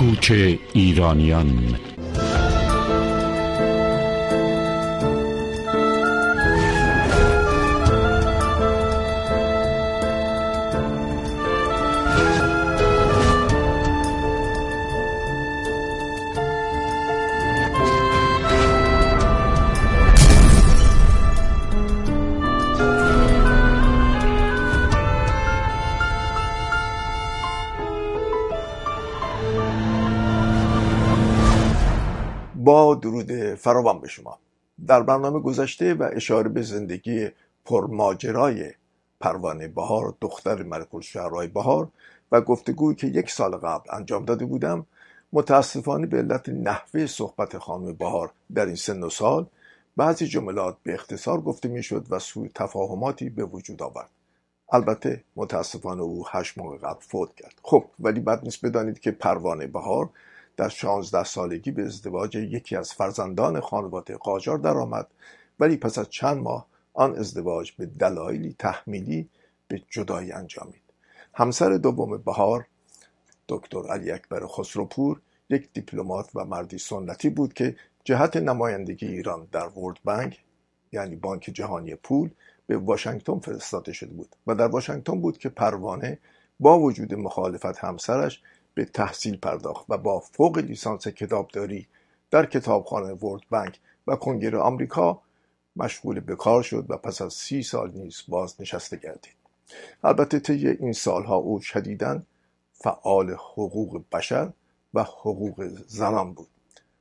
کوچ ایرانیان. فراوان به شما. در برنامه گذشته و اشاره به زندگی پرماجرای پروانه بهار دختر ملک الشعرهای بهار و گفتگویی که یک سال قبل انجام داده بودم متاسفانه به علت نحوه صحبت خانم بهار در این سن و سال بعضی جملات به اختصار گفته می‌شد و سوء تفاهماتی به وجود آورد. البته متاسفانه او هشت ماه قبل فوت کرد. خب ولی بد نیست بدانید که پروانه بهار در شانزده سالگی به ازدواج یکی از فرزندان خانواده قاجار درآمد. ولی پس از چند ماه آن ازدواج به دلایلی تحمیلی به جدایی انجامید. همسر دوم بهار دکتر علی اکبر خسروپور یک دیپلمات و مردی سنتی بود که جهت نمایندگی ایران در ورد بانک یعنی بانک جهانی پول به واشنگتن فرستاده شده بود. و در واشنگتن بود که پروانه با وجود مخالفت همسرش به تحصیل پرداخت و با فوق لیسانس کتابداری در کتابخانه ورد بانک و کنگره آمریکا مشغول به کار شد و پس از سی سال نیز بازنشسته گردید. البته طی این سالها او شدیدا فعال حقوق بشر و حقوق زنان بود.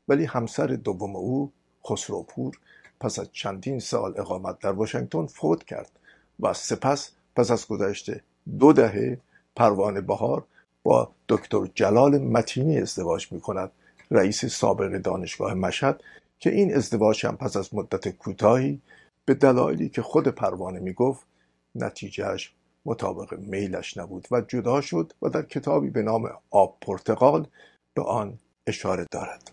ولی همسر دوم او خسروپور پس از چندین سال اقامت در واشنگتن فوت کرد و سپس پس از گذشت دو دهه پروانه بهار با دکتر جلال متینی ازدواج می کند رئیس سابق دانشگاه مشهد که این ازدواج هم پس از مدت کوتاهی به دلایلی که خود پروانه می گفت نتیجهش مطابق میلش نبود و جدا شد و در کتابی به نام آب پرتقال به آن اشاره دارد.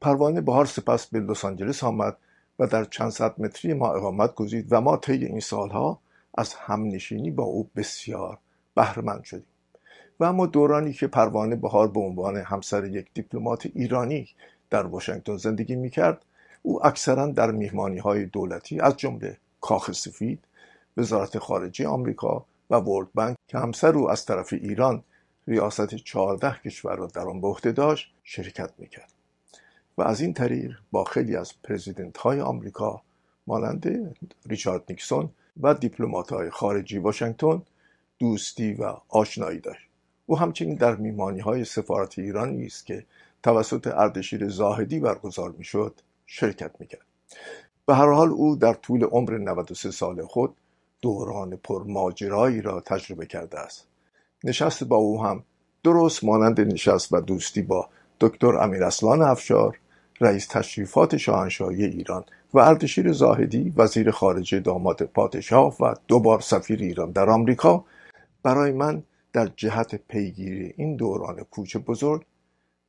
پروانه بهار سپس به لس آنجلس آمد و در چند صد متری ما اقامت گزید و ما طی این سالها از همنشینی با او بسیار بهرهمند شدیم. و اما دورانی که پروانه بهار به عنوان همسر یک دیپلمات ایرانی در واشنگتن زندگی می‌کرد او اکثرا در میهمانی های دولتی از جمله کاخ سفید وزارت خارجه آمریکا و ورلد بانک که همسر او از طرف ایران ریاست چهارده کشور را در آن به داشت شرکت می‌کرد. و از این طریق با خیلی از پرزیدنت های آمریکا مانند ریچارد نیکسون و دیپلمات های خارجی واشنگتن دوستی و آشنایی داشت. او همچنین در میمانی های سفارت ایران نیست که توسط اردشیر زاهدی برگزار می‌شد شرکت می‌کرد. به هر حال او در طول عمر 93 سال خود دوران پرماجرایی را تجربه کرده است. نشست با او هم درست مانند نشست و دوستی با دکتر امیر اسلان افشار رئیس تشریفات شاهنشاهی ایران و اردشیر زاهدی وزیر خارجه داماد پادشاه و دوبار سفیر ایران در آمریکا. برای من در جهت پیگیری این دوران کوچ بزرگ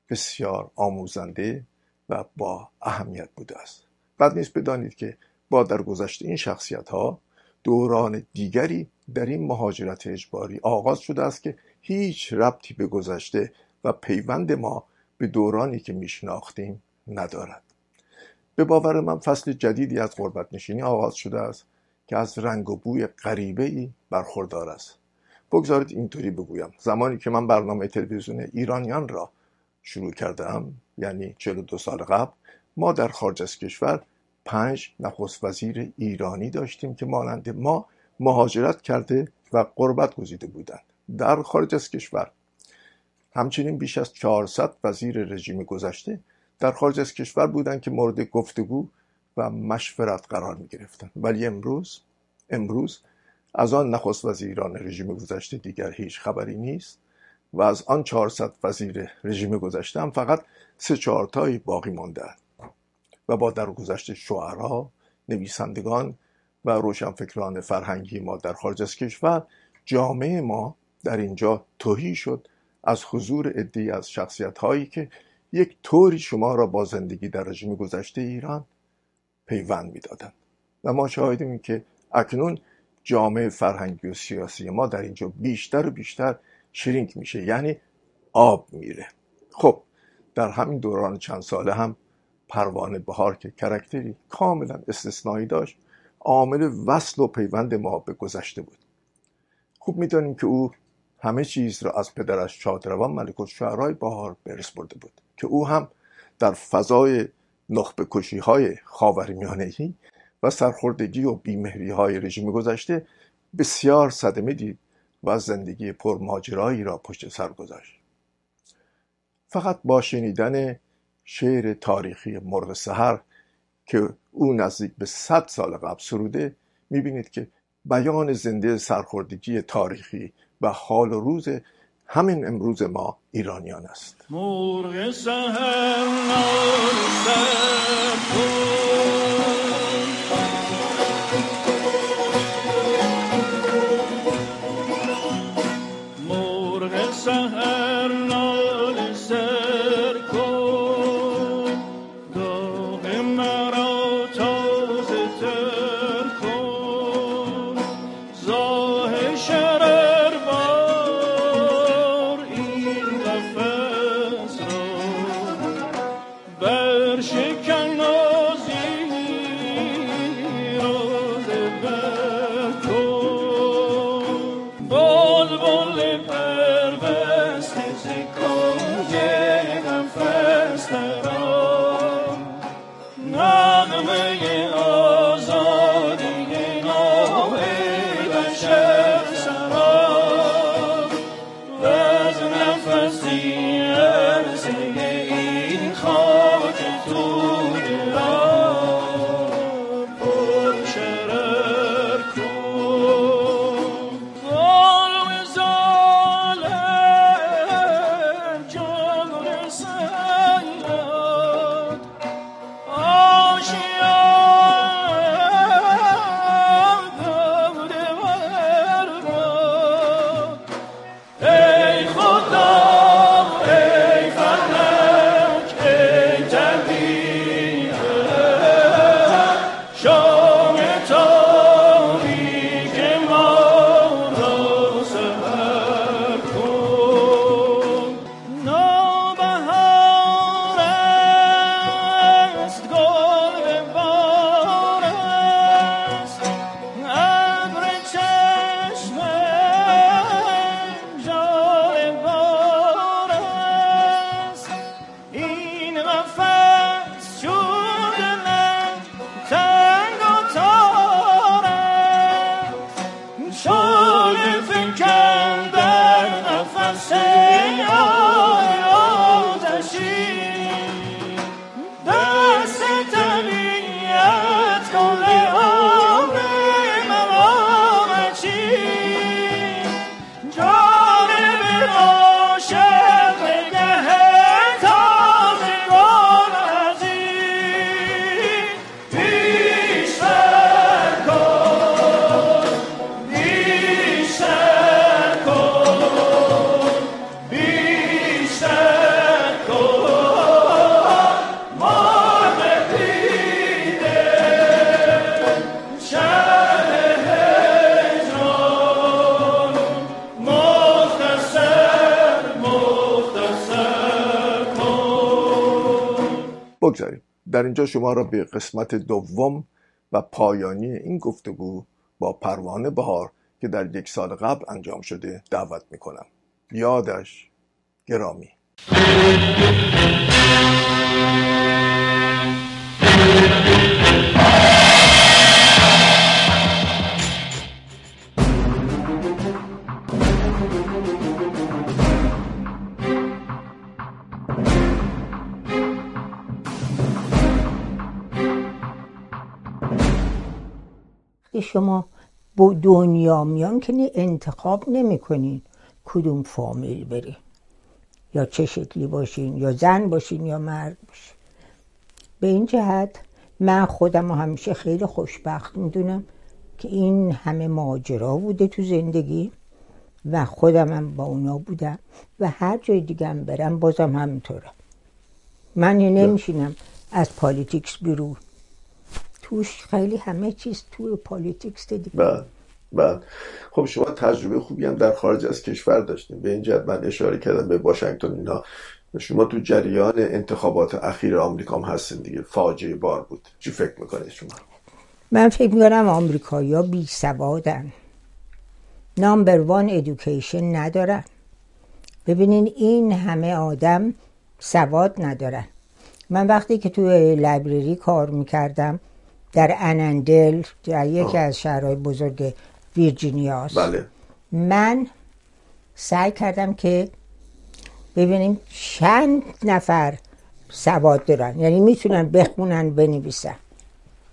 بسیار آموزنده و با اهمیت بوده است. بد نیست بدانید که با درگذشت این شخصیت ها دوران دیگری در این مهاجرت اجباری آغاز شده است که هیچ ربطی به گذشته و پیوند ما به دورانی که میشناختیم ندارد. به باور من فصل جدیدی از غربت نشینی آغاز شده است که از رنگ و بوی غریبه ای برخوردار است. بگذارید اینطوری بگویم زمانی که من برنامه تلویزیون ایرانیان را شروع کردم یعنی 42 سال قبل ما در خارج از کشور پنج نخست وزیر ایرانی داشتیم که مانند ما مهاجرت کرده و قربت گزیده بودند در خارج از کشور همچنین بیش از 400 وزیر رژیم گذشته در خارج از کشور بودند که مورد گفتگو و مشورت قرار می گرفتن. ولی امروز امروز از آن نخست وزیران رژیم گذشته دیگر هیچ خبری نیست و از آن 400 وزیر رژیم گذشته هم فقط سه چهارتایی باقی مانده و با درگذشت شعرا نویسندگان و روشنفکران فرهنگی ما در خارج از کشور جامعه ما در اینجا توهی شد از حضور عدهای از شخصیت هایی که یک طوری شما را با زندگی در رژیم گذشته ایران پیوند می‌دادند. و ما شاهدیم که اکنون جامعه فرهنگی و سیاسی ما در اینجا بیشتر و بیشتر شرینک میشه یعنی آب میره. خب در همین دوران چند ساله هم پروانه بهار که کرکتری کاملا استثنایی داشت عامل وصل و پیوند ما به گذشته بود. خوب می‌دانیم که او همه چیز را از پدرش شادروان ملک الشعرای بهار برس برده بود که او هم در فضای نخبه کشی های خاورمیانهی و سرخوردگی و بیمهری های رژیم گذشته بسیار صدمه دید و زندگی پرماجرایی را پشت سر گذاشت. فقط با شنیدن شعر تاریخی مرغ سهر که او نزدیک به صد سال قبل سروده می‌بینید که بیان زنده سرخوردگی تاریخی و حال و روز همین امروز ما ایرانیان است. مرغ Christmas. Revolution! در اینجا شما را به قسمت دوم و پایانی این گفتگو با پروانه بهار که در یک سال قبل انجام شده دعوت می کنم یادش گرامی. شما با دنیا میان که انتخاب نمی‌کنین کدوم فامیل برین یا چه شکلی باشین؟ یا زن باشین یا مرد باشین؟ به این جهت من خودم همیشه خیلی خوشبخت می‌دونم که این همه ماجرا بوده تو زندگی و خودم هم با اونا بودم و هر جای دیگه هم برم بازم همینطوره. من نمیشینم از politics بیرون. توش خیلی همه چیز توی politics دیگه. بله بله. خب شما تجربه خوبی هم در خارج از کشور داشتیم به این جهت من اشاره کردم به واشنگتن اینا. شما تو جریان انتخابات اخیر آمریکا هم هستین دیگه. فاجعه بار بود. چی فکر می‌کنید شما؟ من فکر می‌کنم آمریکایی ها بی سوادن. number one education ندارن. ببینین این همه آدم سواد ندارن. من وقتی که توی لایبرری کار می‌کردم در انندل در یکی از شهرهای بزرگ ویرجینیاست بله. من سعی کردم که ببینیم چند نفر سواد دارن. یعنی می‌تونن بخونن بنویسن.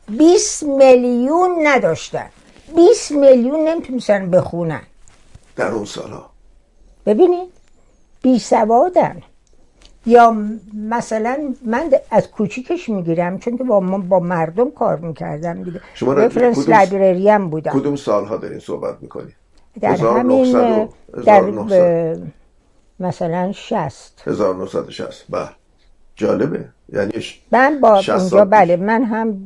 20 میلیون نداشتن. 20 میلیون نمی‌تونستن بخونن. در اون سالها. ببینید بی سوادن یا مثلا من از کوچیکش می‌گیرم چون که با, ما با مردم کار می‌کردم دیگه. شما رفرنس لایبرری هم بودم. کدوم سالها دارین صحبت می‌کنی در 1900 همین در 1900. ب- مثلا شست 1960 بله. جالبه. یعنی ش- من با 60 اونجا. بله من هم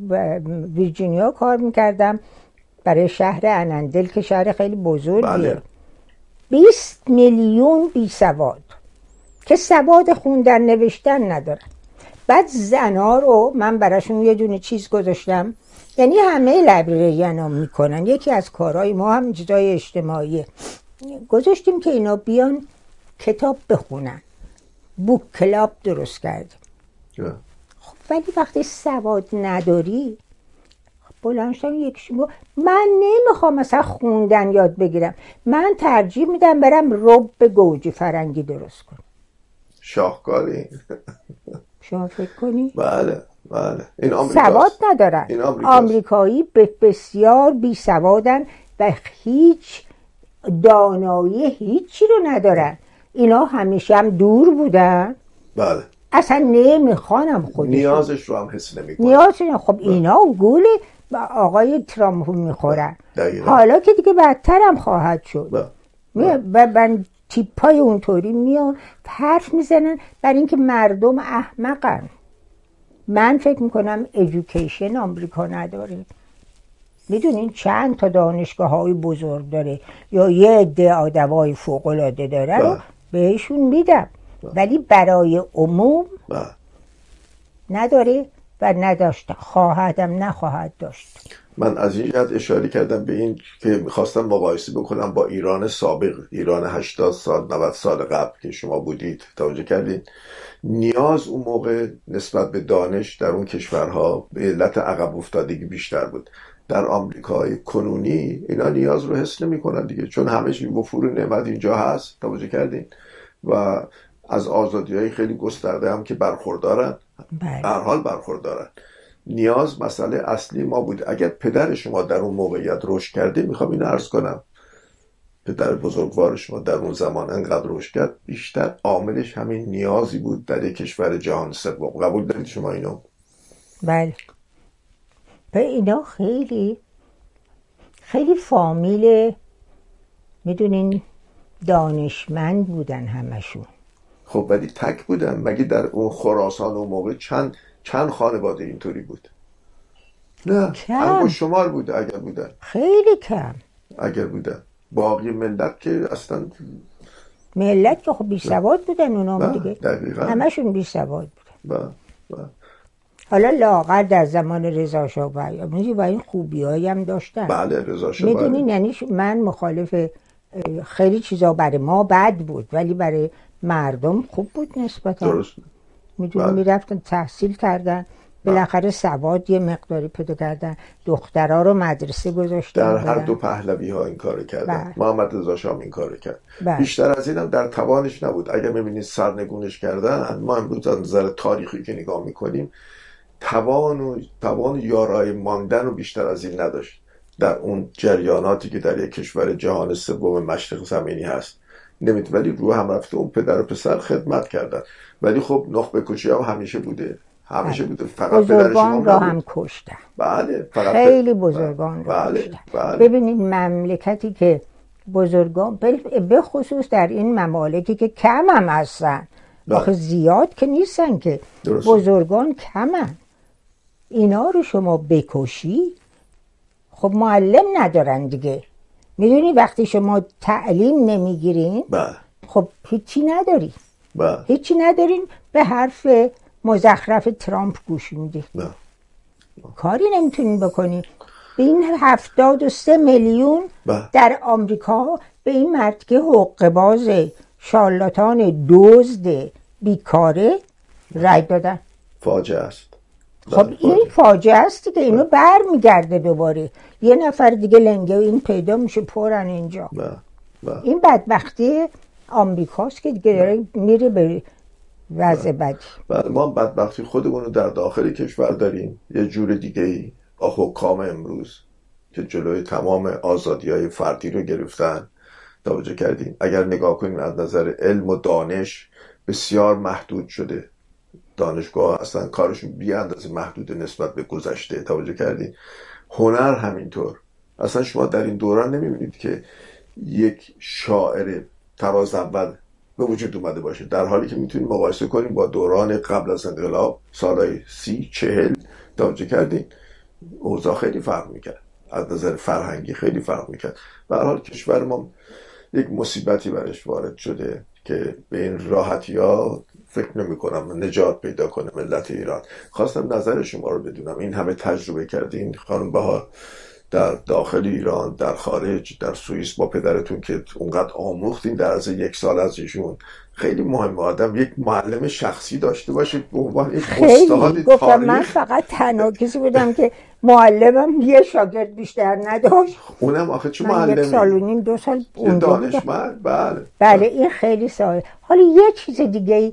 ویرجینیا کار می‌کردم. برای شهر انندل که شهر خیلی بزرگیه. بله. 20 میلیون بی سواد که سواد خوندن نوشتن ندارن. بعد زنا رو من براشون یه دونه چیز گذاشتم. یعنی همه لایبرریان هم می‌کنن. یکی از کارهای ما هم چیزای اجتماعیه. گذاشتیم که اینا بیان کتاب بخونن. بوک کلاب درست کردیم. بله. خب ولی وقتی سواد نداری بلند شدم یکیشون گفت من نمی‌خوام مثلا خوندن یاد بگیرم. من ترجیح میدم برم رب گوجه فرنگی درست کنم. شاهکاری. شما فکر کنی؟ بله بله. این آمریکا سواد ندارن. این. آمریکایی به بسیار بی سوادن و هیچ دانایی هیچی رو ندارن. اینا همیشه هم دور بودن. بله. اصلا نمی‌خوانم خودشون. نیازش رو هم حس نمی‌کنه نیاز نه. خب اینا گول با آقای ترامپ می‌خورن. دقیقاً. حالا که دیگه بدتر هم خواهد شد. بله. و من تیپ های اونطوری میان حرف می‌زنن بر اینکه مردم احمقن. من فکر می‌کنم ایژوکیشن آمریکا نداره. می‌دونین چند تا دانشگاه های بزرگ داره؟ یا یه عده آدم های فوق العاده داره رو بله. بهشون میدم. ولی برای عموم بله. نداره و نداشته خواهدم نخواهد داشت. من از این جهت اشاره کردم به این که می‌خواستم مقایسه بکنم با ایران سابق ایران 80 سال 90 سال قبل که شما بودید. توجه کردید نیاز اون موقع نسبت به دانش در اون کشورها به علت عقب افتادگی بیشتر بود. در آمریکای کنونی اینا نیاز رو حس نمی‌کنن دیگه چون همش این وفور نعمت اینجا هست. توجه کردین؟ و از آزادی های خیلی گسترده هم که برخوردارن. بله. هر حال برخوردارن. نیاز مسئله اصلی ما بود. اگر پدر شما در اون موقعیت رشد کرده می‌خوام اینو عرض کنم. پدر بزرگوار شما در اون زمان انقدر رشد کرد بیشتر عاملش همین نیازی بود در یک کشور جهان سوم. قبول دارید شما اینو؟ بله. به اینا خیلی خیلی فامیل می‌دونین دانشمند بودن همشون. خب ولی تک بودن. مگه در اون خراسان اون موقع چند چند خانواده اینطوری بود. نه کم. شمار بود اگر بودن خیلی کم. اگر بودن باقی ملت که اصلا ملت که خب بی سواد بودن اونا دیگه. دقیقاً. همشون بی سواد بودن. با با حالا لاغر در زمان رضا شاه و این خوبی هم داشتن. بله رضا شاه می‌دونین بله. یعنی من مخالف خیلی چیزا برای ما بد بود ولی برای مردم خوب بود نسبتا. درست. می‌دونی بله. می‌رفتن تحصیل کردن بالاخره سواد یه مقداری پیدا کردن دخترها رو مدرسه گذاشتن در هر. دو پهلوی ها این کارو کردن بله. محمد رضا شاه هم این کارو کرد بله. بیشتر از اینم در توانش نبود اگر می‌بینید سرنگونش کردن ما امروز از نظر تاریخی که نگاه می‌کنیم توان و توان یارای ماندن رو بیشتر از این نداشت در اون جریاناتی که در یک کشور جهان سوم مشرق زمینی هست نمید ولی رو هم رفته اون پدر و پسر خدمت کردن ولی خب نخبه کشی هم همیشه بوده. همیشه بله. بوده. فقط پدرش بزرگان هم را. هم کشتن. بله فقط خیلی بزرگان بله کشتن. بله. ببینید مملکتی که بزرگان به خصوص در این ممالکی که کم هم هستن. بله. آخه زیاد که نیستن که. درسته. بزرگان کمن. اینا رو شما بکشی؟ خب معلم ندارن دیگه. می‌دونی وقتی شما تعلیم نمی‌گیرین؟ بله. خب هیچی نداری. بله. هیچی ندارین به حرف مزخرف ترامپ گوش می‌دید نه. کاری نمی‌تونین بکنی به این هفتاد و سه میلیون بله. در آمریکا به این مرد که حقوق باز شارلاتان دزد بیکاره رای دادن. فاجعه است. خب بله، این فاجعه. است که اینو بر میگرده دوباره. یه نفر دیگه لنگه این پیدا میشه پرن اینجا. بله بله. این بدبختی آمریکاست که دیگه داره میره به وضع بدی. بله ما بدبختی خودمون رو در داخل کشور داریم. یه جور دیگه ای. با حکام امروز که جلوی تمام آزادی های فردی رو گرفتن. توجه کردیم اگر نگاه کنیم از نظر علم و دانش بسیار محدود شده. دانشگاه اصلا کارشون بی اندازه محدود نسبت به گذشته. توجه کردیم هنر همینطور. اصلا شما در این دوران نمی‌بینید که یک شاعر تراز اول به وجود اومده باشه. در حالی که می‌تونیم مقایسه کنیم با دوران قبل از انقلاب سالهای سی چهل توجه کردیم اوضاع خیلی فرق می‌کرد. از نظر فرهنگی خیلی فرق می‌کرد. به حال کشور ما یک مصیبتی برش وارد شده که به این راحتی ها فکر نمی کنم نجات پیدا کنه ملت ایران. خواستم نظر شما رو بدونم. این همه تجربه کردین خانم بها در داخل ایران در خارج در سوئیس با پدرتون که اونقدر آموختین در از یک سال از ایشون خیلی مهمه آدم یک معلم شخصی داشته باشه به عنوان یک استاد خیلی گفتم من تاریخ. فقط تنها کسی بودم که معلمم یه شاگرد بیشتر نداشت. اونم آخه چه من یک سال و معلمی نیم دو سال دانشمند؟ بله. بله این خیلی ساده. حالا یه چیز دیگه ای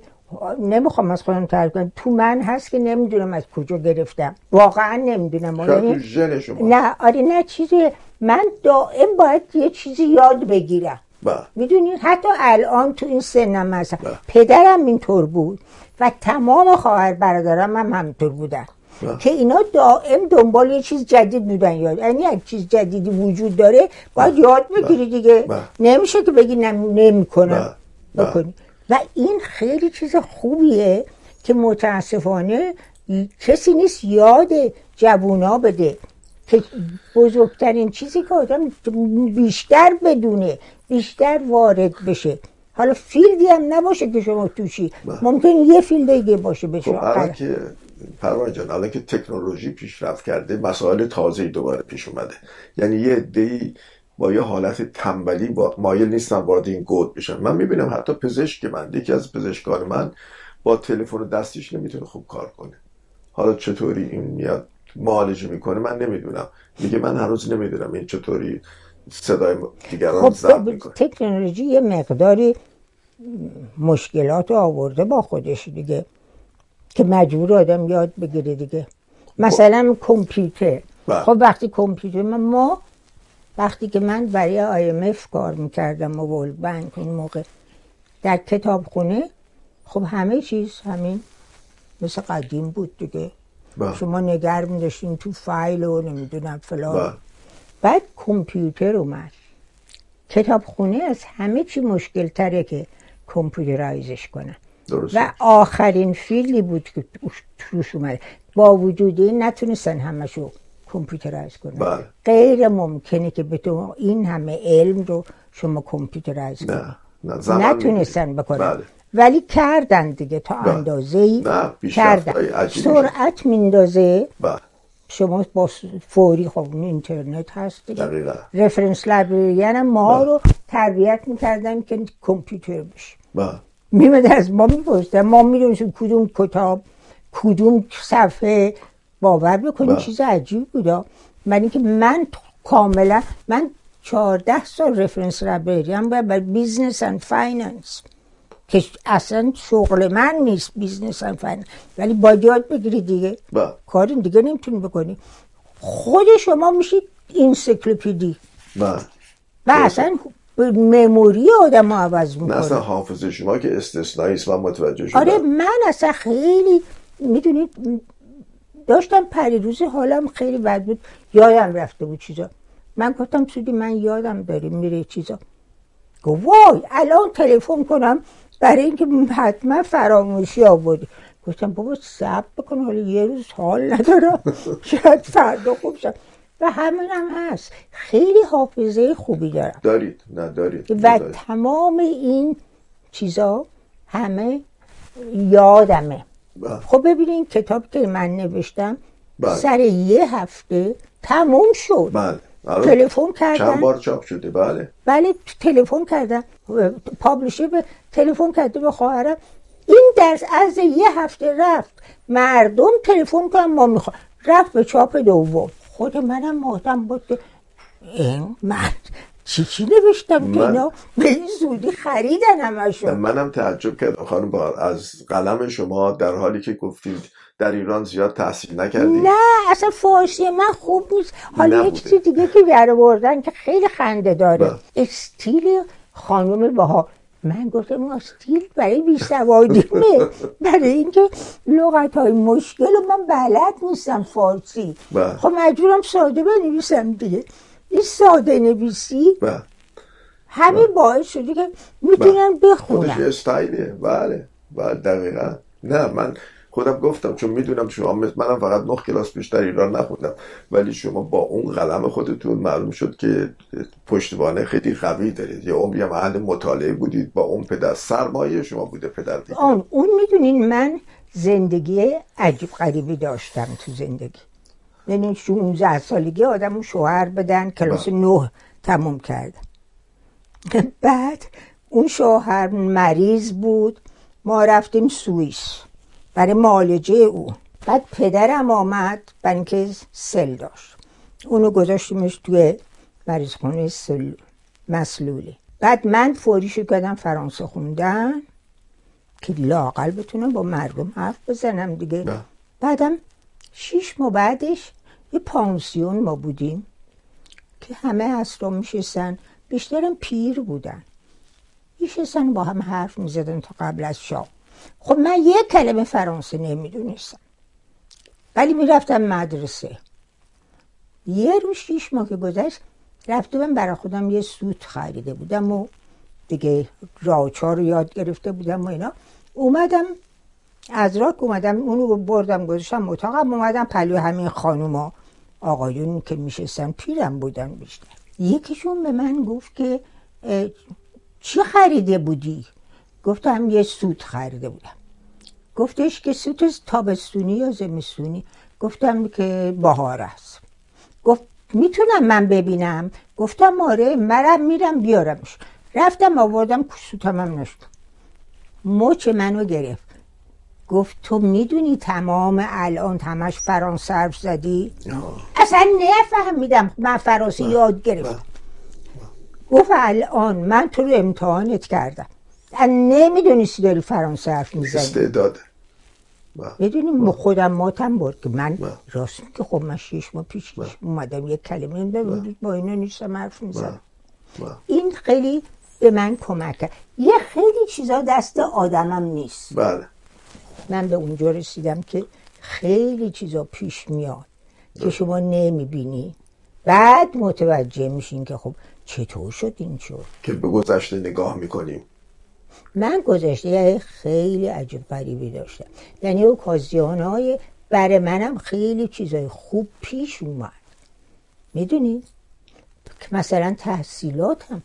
نمی‌خوام از خودم تعریف کنم. تو من هست که نمی‌دونم از کجا گرفتم. واقعا نمی‌دونم. تو یعنی ژن شما. نه آره نه چیزی. من دائم باید یه چیزی یاد بگیرم. بله. می‌دونید حتی الان تو این سنم هستم بله. پدرم اینطور بود و تمام خواهر برادرم هم همینطور بودن. بله. که اینا دائم دنبال یه چیز جدید بودن. یاد یعنی یک چیز جدیدی وجود داره باید یاد بگیری دیگه. بله. نمیشه که بگی نمی کنم بله. بله. بکنی. و این خیلی چیز خوبیه که متاسفانه کسی نیست یاد جوونا بده که بزرگترین چیزی که آدم بیشتر بدونه بیشتر وارد بشه. حالا field ی هم نباشه که شما توشی. ممکن یه field دیگه باشه به خب الان که پروانه جان الان که تکنولوژی پیشرفت کرده مسائل تازه دوباره پیش اومده. یعنی یه عده‌ای با یه حالت تنبلی با مایل نیستن وارد این گود بشن من می‌بینم حتی پزشک من یکی از پزشکان من با تلفن دستیش نمی‌تونه خوب کار کنه. حالا چطوری این میاد معالجه می‌کنه من نمی‌دونم. میگه من هنوز نمی‌دونم این چطوری صدای دیگران ضبط خب می‌کنه. تکنولوژی یه مقداری مشکلات آورده با خودش دیگه که مجبور آدم یاد بگیره دیگه. مثلا کامپیوتر. بله. خب وقتی کامپیوتر ما وقتی که من برای اف کار می‌کردم و ورلد بنک اون موقع در کتابخونه خب همه چیز همین مثل قدیم بود دیگه. بله. شما نگر میداشتین تو فایل و نمی‌دونم فلان. بله. بعد کامپیوتر اومد. کتابخونه از همه چی مشکل تره که computerize ش کنن درست. و آخرین field ی بود که توش اومده با وجود این نتونستن همشو computerize کنن بله. غیر ممکنه که به تو این همه علم رو شما computerize کنید نه نه زمان نتونستن. بکنن بله. ولی کردن دیگه تا بله. اندازه ای کردن سرعت میندازه بله شما با فوری خب اینترنت هست دیگه دقیقا. reference librarian هم ما بله. رو تربیت می‌کردن که کامپیوتر بشه میمد از ما می‌پرسن ما می‌دونستیم کدوم کتاب کدوم صفحه باور بکنید بله. چیز عجیب بودا من اینکه من کاملا من چهارده سال reference librarian باید برای business and finance. که اصلا شغل من نیست business and finance. ولی باید یاد بگیری دیگه. بله. کار دیگه نمی‌تونی بکنی. خود شما میشید انسیکلوپدی بله. و اصلا مموری آدم رو عوض نه اصلا می‌کنه حافظه شما که استثنایی است من متوجه شدم. آره من اصلا خیلی می‌دونید داشتم پریروزی حالم خیلی بد بود. یادم رفته بود چیزا. من گفتم سودی من یادم داره میره چیزا. گفت وای الان تلفن کنم برای اینکه حتما فراموشی آوردی. گفتم بابا صبر بکن حالا یه روز حال ندارم شاید فردا خوب شد. و همین هم هست. خیلی حافظه خوبی دارم. دارید. نه دارید. و. تمام این چیزا همه یادمه. بله. خب ببینین کتاب که من نوشتم بله. سر یه هفته تموم شد. بله. آره. تلفن کردن. چند بار چاپ شده؟ بله. بله تلفن کردم پابلشر به تلفن کرده به خواهرم این درس از یه هفته رفت. مردم تلفن کردن ما می‌خوام. رفت به چاپ دوم. خود منم مادم بود که این من چی چی نوشتم که اینا؟ به این زودی خریدن همشون. منم تعجب کردم. خانم بهار از قلم شما در حالی که گفتید در ایران زیاد تحصیل نکردید نه اصلا فارسی من خوب نیست. حالا یه نبوده. چیز دیگه که آوردن که خیلی خنده داره. بله. استیل خانم بها من گفتم این استیل برای بیسوادیمه برای اینکه لغت های مشکل رو من بلد نیستم فارسی. بله. خب مجبورم ساده بنویسم دیگه. این ساده نویسی. بله. همین باعث شده که می‌تونم خودش یه بخونم استایلیه. بله. بله دقیقا. نه من خودم گفتم چون می‌دونم شما مثل منم فقط نه کلاس بیشتر ایران نخوندم. ولی شما با اون قلم خودتون معلوم شد که پشتوانه خیلی قوی دارید. یه عمری هم اهل مطالعه بودید. با اون پدر سرمایه شما بوده پدر دیگه. آن اون می‌دونین من زندگی عجیب غریبی داشتم تو زندگی. یعنی 16 سالگی آدم شوهر بدن کلاس نه تموم کردم بعد اون شوهر مریض بود ما رفتیم سوئیس برای معالجه او. بعد پدرم آمد برای اینکه سل داشت. اونو گذاشتیمش توی مریض خونه سل... مسلولی. بعد من فوری شروع کردم فرانسه خوندن که لاقل بتونم با مردم حرف بزنم دیگه. نه. بعدم شیش ماه بعدش یه پانسیون ما بودیم که همه اسرا میشستن. بیشترم پیر بودن. میشستن با هم حرف می‌زدن تا قبل از شام. خب من یک کلمه فرانسه نمی‌دونستم. ولی می‌رفتم مدرسه. یه روز شیش ماه که گذشت رفتم برای خودم یه سوت خریده بودم و دیگه راچا رو یاد گرفته بودم و اینا. اومدم از راک اومدم اونو بردم گذاشتم اتاقم اومدم پلو همین خانوما. آقایون که میشستن پیرم بودن بیشتر. یکیشون به من گفت که چی خریده بودی؟ گفتم یه سوت خریده بودم. گفتش که سوت تابستونی یا زمستونی؟ گفتم که بهار است. گفت می‌تونم من ببینم؟ گفتم آره مرم میرم بیارمش. رفتم آوردم سوتم هم نشد. مچ منو گرفت. گفت تو می‌دونی تمام الان همش فرانسه حرف زدی؟ اصلا نفهمیدم من فرانسه یاد گرفتم. گفت الان من تو رو امتحانت کردم. نمی‌دونستی داری فرانسه حرف می‌زنی. استعداده. بله. می‌دونیم خودم ماتم برد که من بله. راست که خب من شیش ماه پیش اومدم یک کلمه بله. با اینا نیستم حرف می‌زنم. بله. این خیلی به من کمک کرد. یه خیلی چیزا دست آدمم نیست. بله. من به اونجا رسیدم که خیلی چیزا پیش میاد که شما نمی‌بینی. بعد متوجه میشین که خب چطور شد این شد؟ که به گذشته نگاه می‌کنیم من گذشته خیلی عجیب غریبی داشتم. یعنی اوکازیون های برای منم خیلی چیزای خوب پیش اومد. می‌دونی؟ مثلا تحصیلاتم.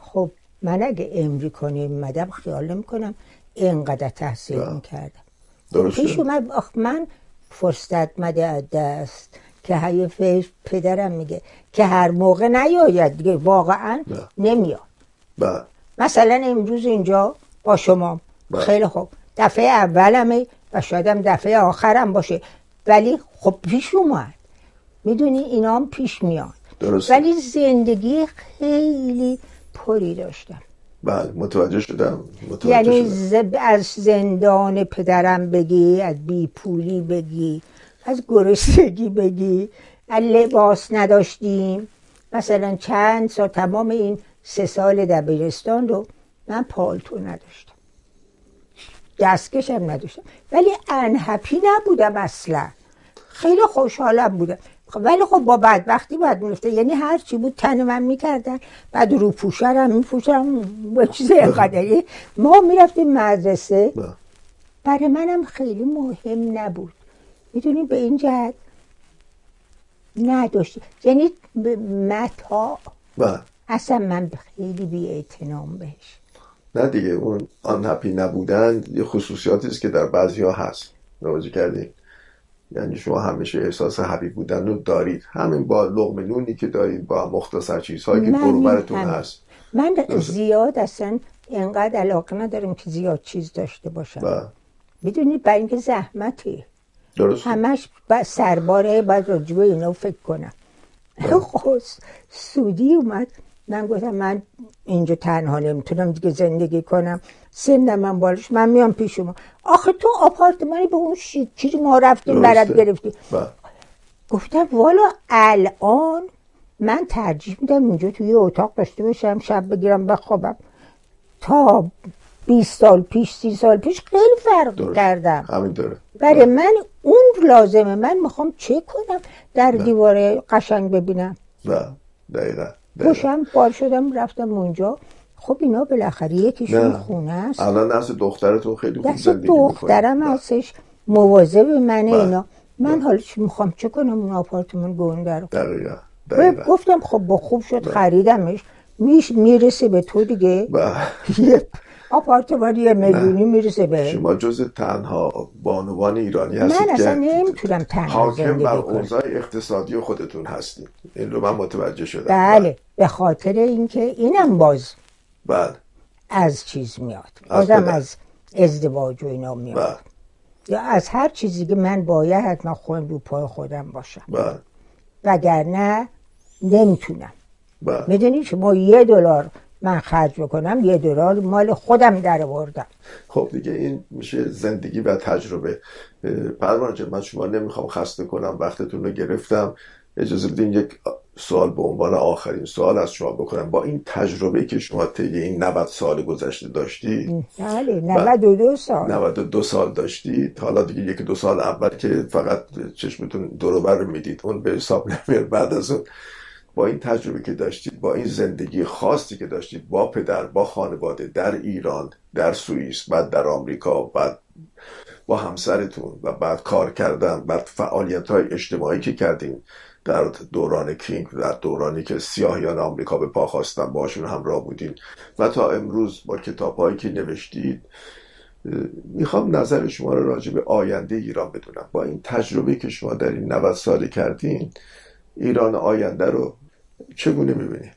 خب من اگه امریکا نمیمدم خیال نمی‌کنم اینقدر تحصیل بله. می‌کردم درسته. پیش اومد آخ من فرصت مده از دست که حیف پدرم میگه که هر موقع نیاید دیگه واقعا بله. نمیاد بله مثلا امروز اینجا با شما. خیلی خوب دفعه اولمه و شاید هم دفعه آخرم باشه ولی خب پیش اومد می‌دونی اینا هم پیش میاد درسته. ولی زندگی خیلی پری داشتم بله متوجه شدم متوجه یعنی شدم. از زندان پدرم بگی از بی پولی بگی از گرسنگی بگی از لباس نداشتیم. مثلا چند سال تمام این سه سال دبیرستان رو من پالتو نداشتم. دستکشم نداشتم. ولی انهپی نبودم اصلا. خیلی خوشحالم بودم. خب ولی خب با بدبختی باید میفته یعنی هر چی بود تن من می‌کردن بعد رو پوشرم میپوشم با چیز اینقدری ما می‌رفتیم مدرسه. بله. برای منم خیلی مهم نبود. می‌دونی به این جهت نداشتی یعنی متا بله. اصلا من خیلی بی بهش. نه دیگه اون آن هپی نبودن یه خصوصیاتی است که در بعضی ها هست. توجه کردین یعنی شما همیشه احساس هپی بودن رو دارید. همین با لغم نونی که دارید با مختصر چیزهایی که بروبرتون. هست. من. زیاد اصلا اینقدر علاقه ندارم که زیاد چیز داشته باشم. و می‌دونی برای اینکه زحمتی درست همش با سرباره باید راجبه اینا فکر کنم. خب سودی اومد. من گفتم من اینجا تنها نمی‌تونم دیگه زندگی کنم. سنم من بالش من میام پیش شما. آخه تو آپارتمانی به اون شیکی ما رفتیم. برات گرفتی و گفتم والا الان من ترجیح میدم اینجا توی یه اتاق داشته باشم شب بگیرم بخوابم. تا 20 سال پیش سی سال پیش خیلی فرق درست. کردم. همین داره. برای من اون لازمه. من می‌خوام چه کنم در دیواره قشنگ ببینم. و دقیقا. دقیقا. گوشم بار شدم رفتم اونجا. خب اینا بالاخره یکیشون نه. خونه است. الان نسل دخترتون خیلی خوب دست زندگی دخترم می‌کنه هستش. مواظب منه بله. اینا. من حالا چی می‌خوام؟ چه کنم اون آپارتمان گنده رو؟ دقیقا. و دقیقا. گفتم خب با خوب شد خریدمش. میش می‌رسه به تو دیگه. یه آپارتمان یه میلیونی می‌رسه به شما جز تنها بانوان ایرانی هستید من اصلا نمی‌تونم تنها حاکم بر اوضاع اقتصادی خودتون هستید. این رو من متوجه شدم. بله به خاطر اینکه اینم باز بله. از چیز میاد. از بازم. از ازدواج و اینا میاد. بله. یا از هر چیزی که من باید حتما خودم رو پای خودم باشم. بله. وگرنه نمی‌تونم. بله. می‌دونی شما یه دلار من خرج بکنم یه دلار مال خودم در آوردم خب دیگه این میشه زندگی و تجربه. پروانه جان، من شما نمی‌خوام خسته کنم وقتتون رو گرفتم. اجازه بدین یک سوال به عنوان آخرین سوال از شما بکنم. با این تجربه که شما طی این 90 سال گذشته داشتی بله 92 سال. 92 سال داشتید حالا دیگه یکی دو سال اول که فقط چشمتون دور رو می‌دید اون به حساب نمیاد بعد از اون. با این تجربه که داشتید با این زندگی خاصی که داشتید با پدر با خانواده در ایران در سوئیس بعد در آمریکا بعد با همسرتون و بعد کار کردن بعد فعالیت های اجتماعی که کردین در دوران کینگ در دورانی که سیاهیان آمریکا به پا خواستن باشون همراه بودین و تا امروز با کتاب هایی که نوشتید می‌خوام نظر شما رو راجع به آینده ایران بدونم. با این تجربه که شما در این 90 سال کردین ایران آینده رو چگونه می‌بینید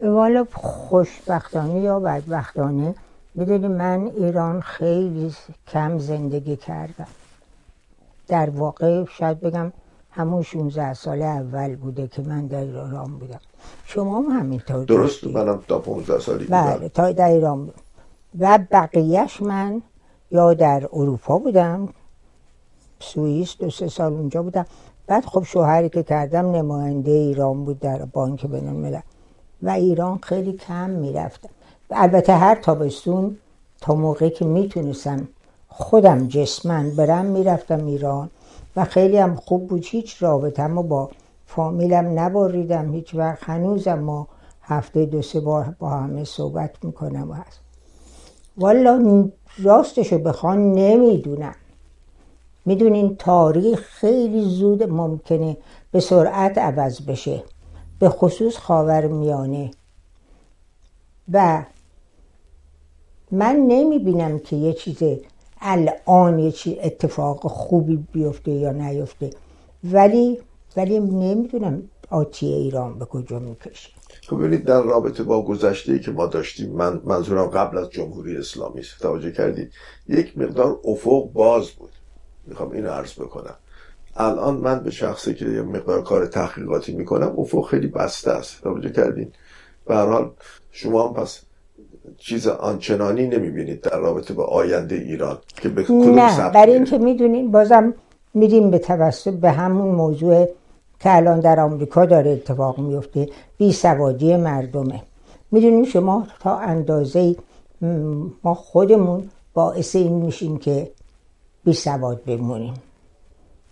والا خوشبختانه یا بدبختانه؟ بدونی من ایران خیلی کم زندگی کردم. در واقع شاید بگم همون 16 سال اول بوده که من در ایران بودم. شما هم همینطور درست. منم تا 15 سالی بله تا در ایران بودم و بقیهش من یا در اروپا بودم سوئیس دو سه سال اونجا بودم. بعد خب شوهری که کردم نماینده ایران بود در بانک بین الملل و ایران خیلی کم می‌رفتم. البته هر تابستون تا موقعی که می‌تونستم خودم جسمن برم می‌رفتم ایران و خیلی هم خوب بود. هیچ رابطم و با فامیلم نبریدم هیچ وقت. هنوزم ما هفته دو سه بار با همه صحبت می‌کنم و هست. والا راستشو بخوان نمی‌دونم. می‌دونین تاریخ خیلی زود ممکنه به سرعت عوض بشه به خصوص خاور میانه و من نمی‌بینم که یه چیز الان یه چی اتفاق خوبی بیفته یا نیفته. ولی ولی نمی‌دونم آتی ایران به کجا می‌کشه. خب ببینید در رابطه با گذشته که ما داشتیم من منظورم قبل از جمهوری اسلامی است. توجه کردید. یک مقدار افق باز بود. می‌خوام اینو عرض بکنم. الان من به شخصی که یه مقدار کار تحقیقاتی می‌کنم افق خیلی بسته است. توجه کردید به هر حال شما هم پس چیز آنچنانی نمی‌بینید در رابطه با آینده ایران که به نه برای. اینکه می‌دونین بازم میریم به توسط به همون موضوع که الان در آمریکا داره اتفاق میفته بی سوادی مردمه. می‌دونین شما تا اندازه ما خودمون باعث این میشیم که بی سواد بمونیم.